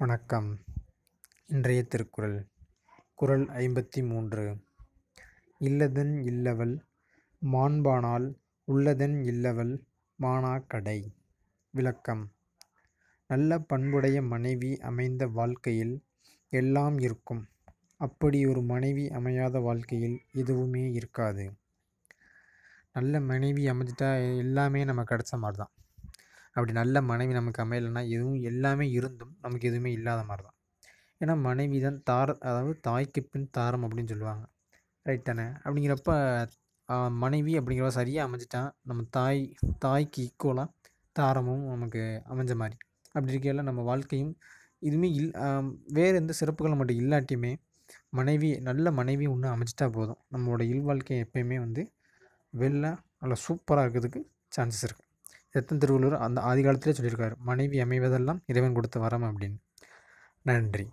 வணக்கம். இன்றைய திருக்குறள் குறள் ஐம்பத்தி மூன்று இல்லதன் இல்லவள் மாண்பானால் உள்ளதன் இல்லவள் மானா கடை விளக்கம். நல்ல பண்புடைய மனைவி அமைந்த வாழ்க்கையில் எல்லாம் இருக்கும். அப்படி ஒரு மனைவி அமையாத வாழ்க்கையில் எதுவுமே இருக்காது. நல்ல மனைவி அமைஞ்சிட்டா எல்லாமே நம்ம கிடச்ச மாதிரி தான் அப்படி நல்ல மனைவி நமக்கு அமையலைன்னா எதுவும் எல்லாமே இருந்தும் நமக்கு எதுவுமே இல்லாத மாதிரி தான் ஏன்னா மனைவி தான் தார அதாவது தாய்க்கு பின் தாரம் அப்படின்னு சொல்லுவாங்க. ரைட் தானே? அப்படிங்கிறப்ப மனைவி அப்படிங்கிறப்ப சரியாக அமைஞ்சிட்டான் நம்ம தாய் தாய்க்கு ஈக்குவலாக தாரமும் நமக்கு அமைஞ்ச மாதிரி. அப்படி இருக்கையில் நம்ம வாழ்க்கையும் இதுவுமே இல் வேறு எந்த சிறப்புகள் மட்டும் இல்லாட்டியுமே மனைவி நல்ல மனைவி ஒன்று அமைச்சிட்டா போதும். நம்மளோட இல்வாழ்க்கை எப்பயுமே வந்து வெளில நல்லா சூப்பராக இருக்கிறதுக்கு சான்சஸ் இருக்குது எத்தனை திருவள்ளுவர் அந்த ஆதி காலத்திலே சொல்லியிருக்காரு மனைவி அமைவதெல்லாம் இறைவன் கொடுத்த வரம் அப்படின்னு. நன்றி.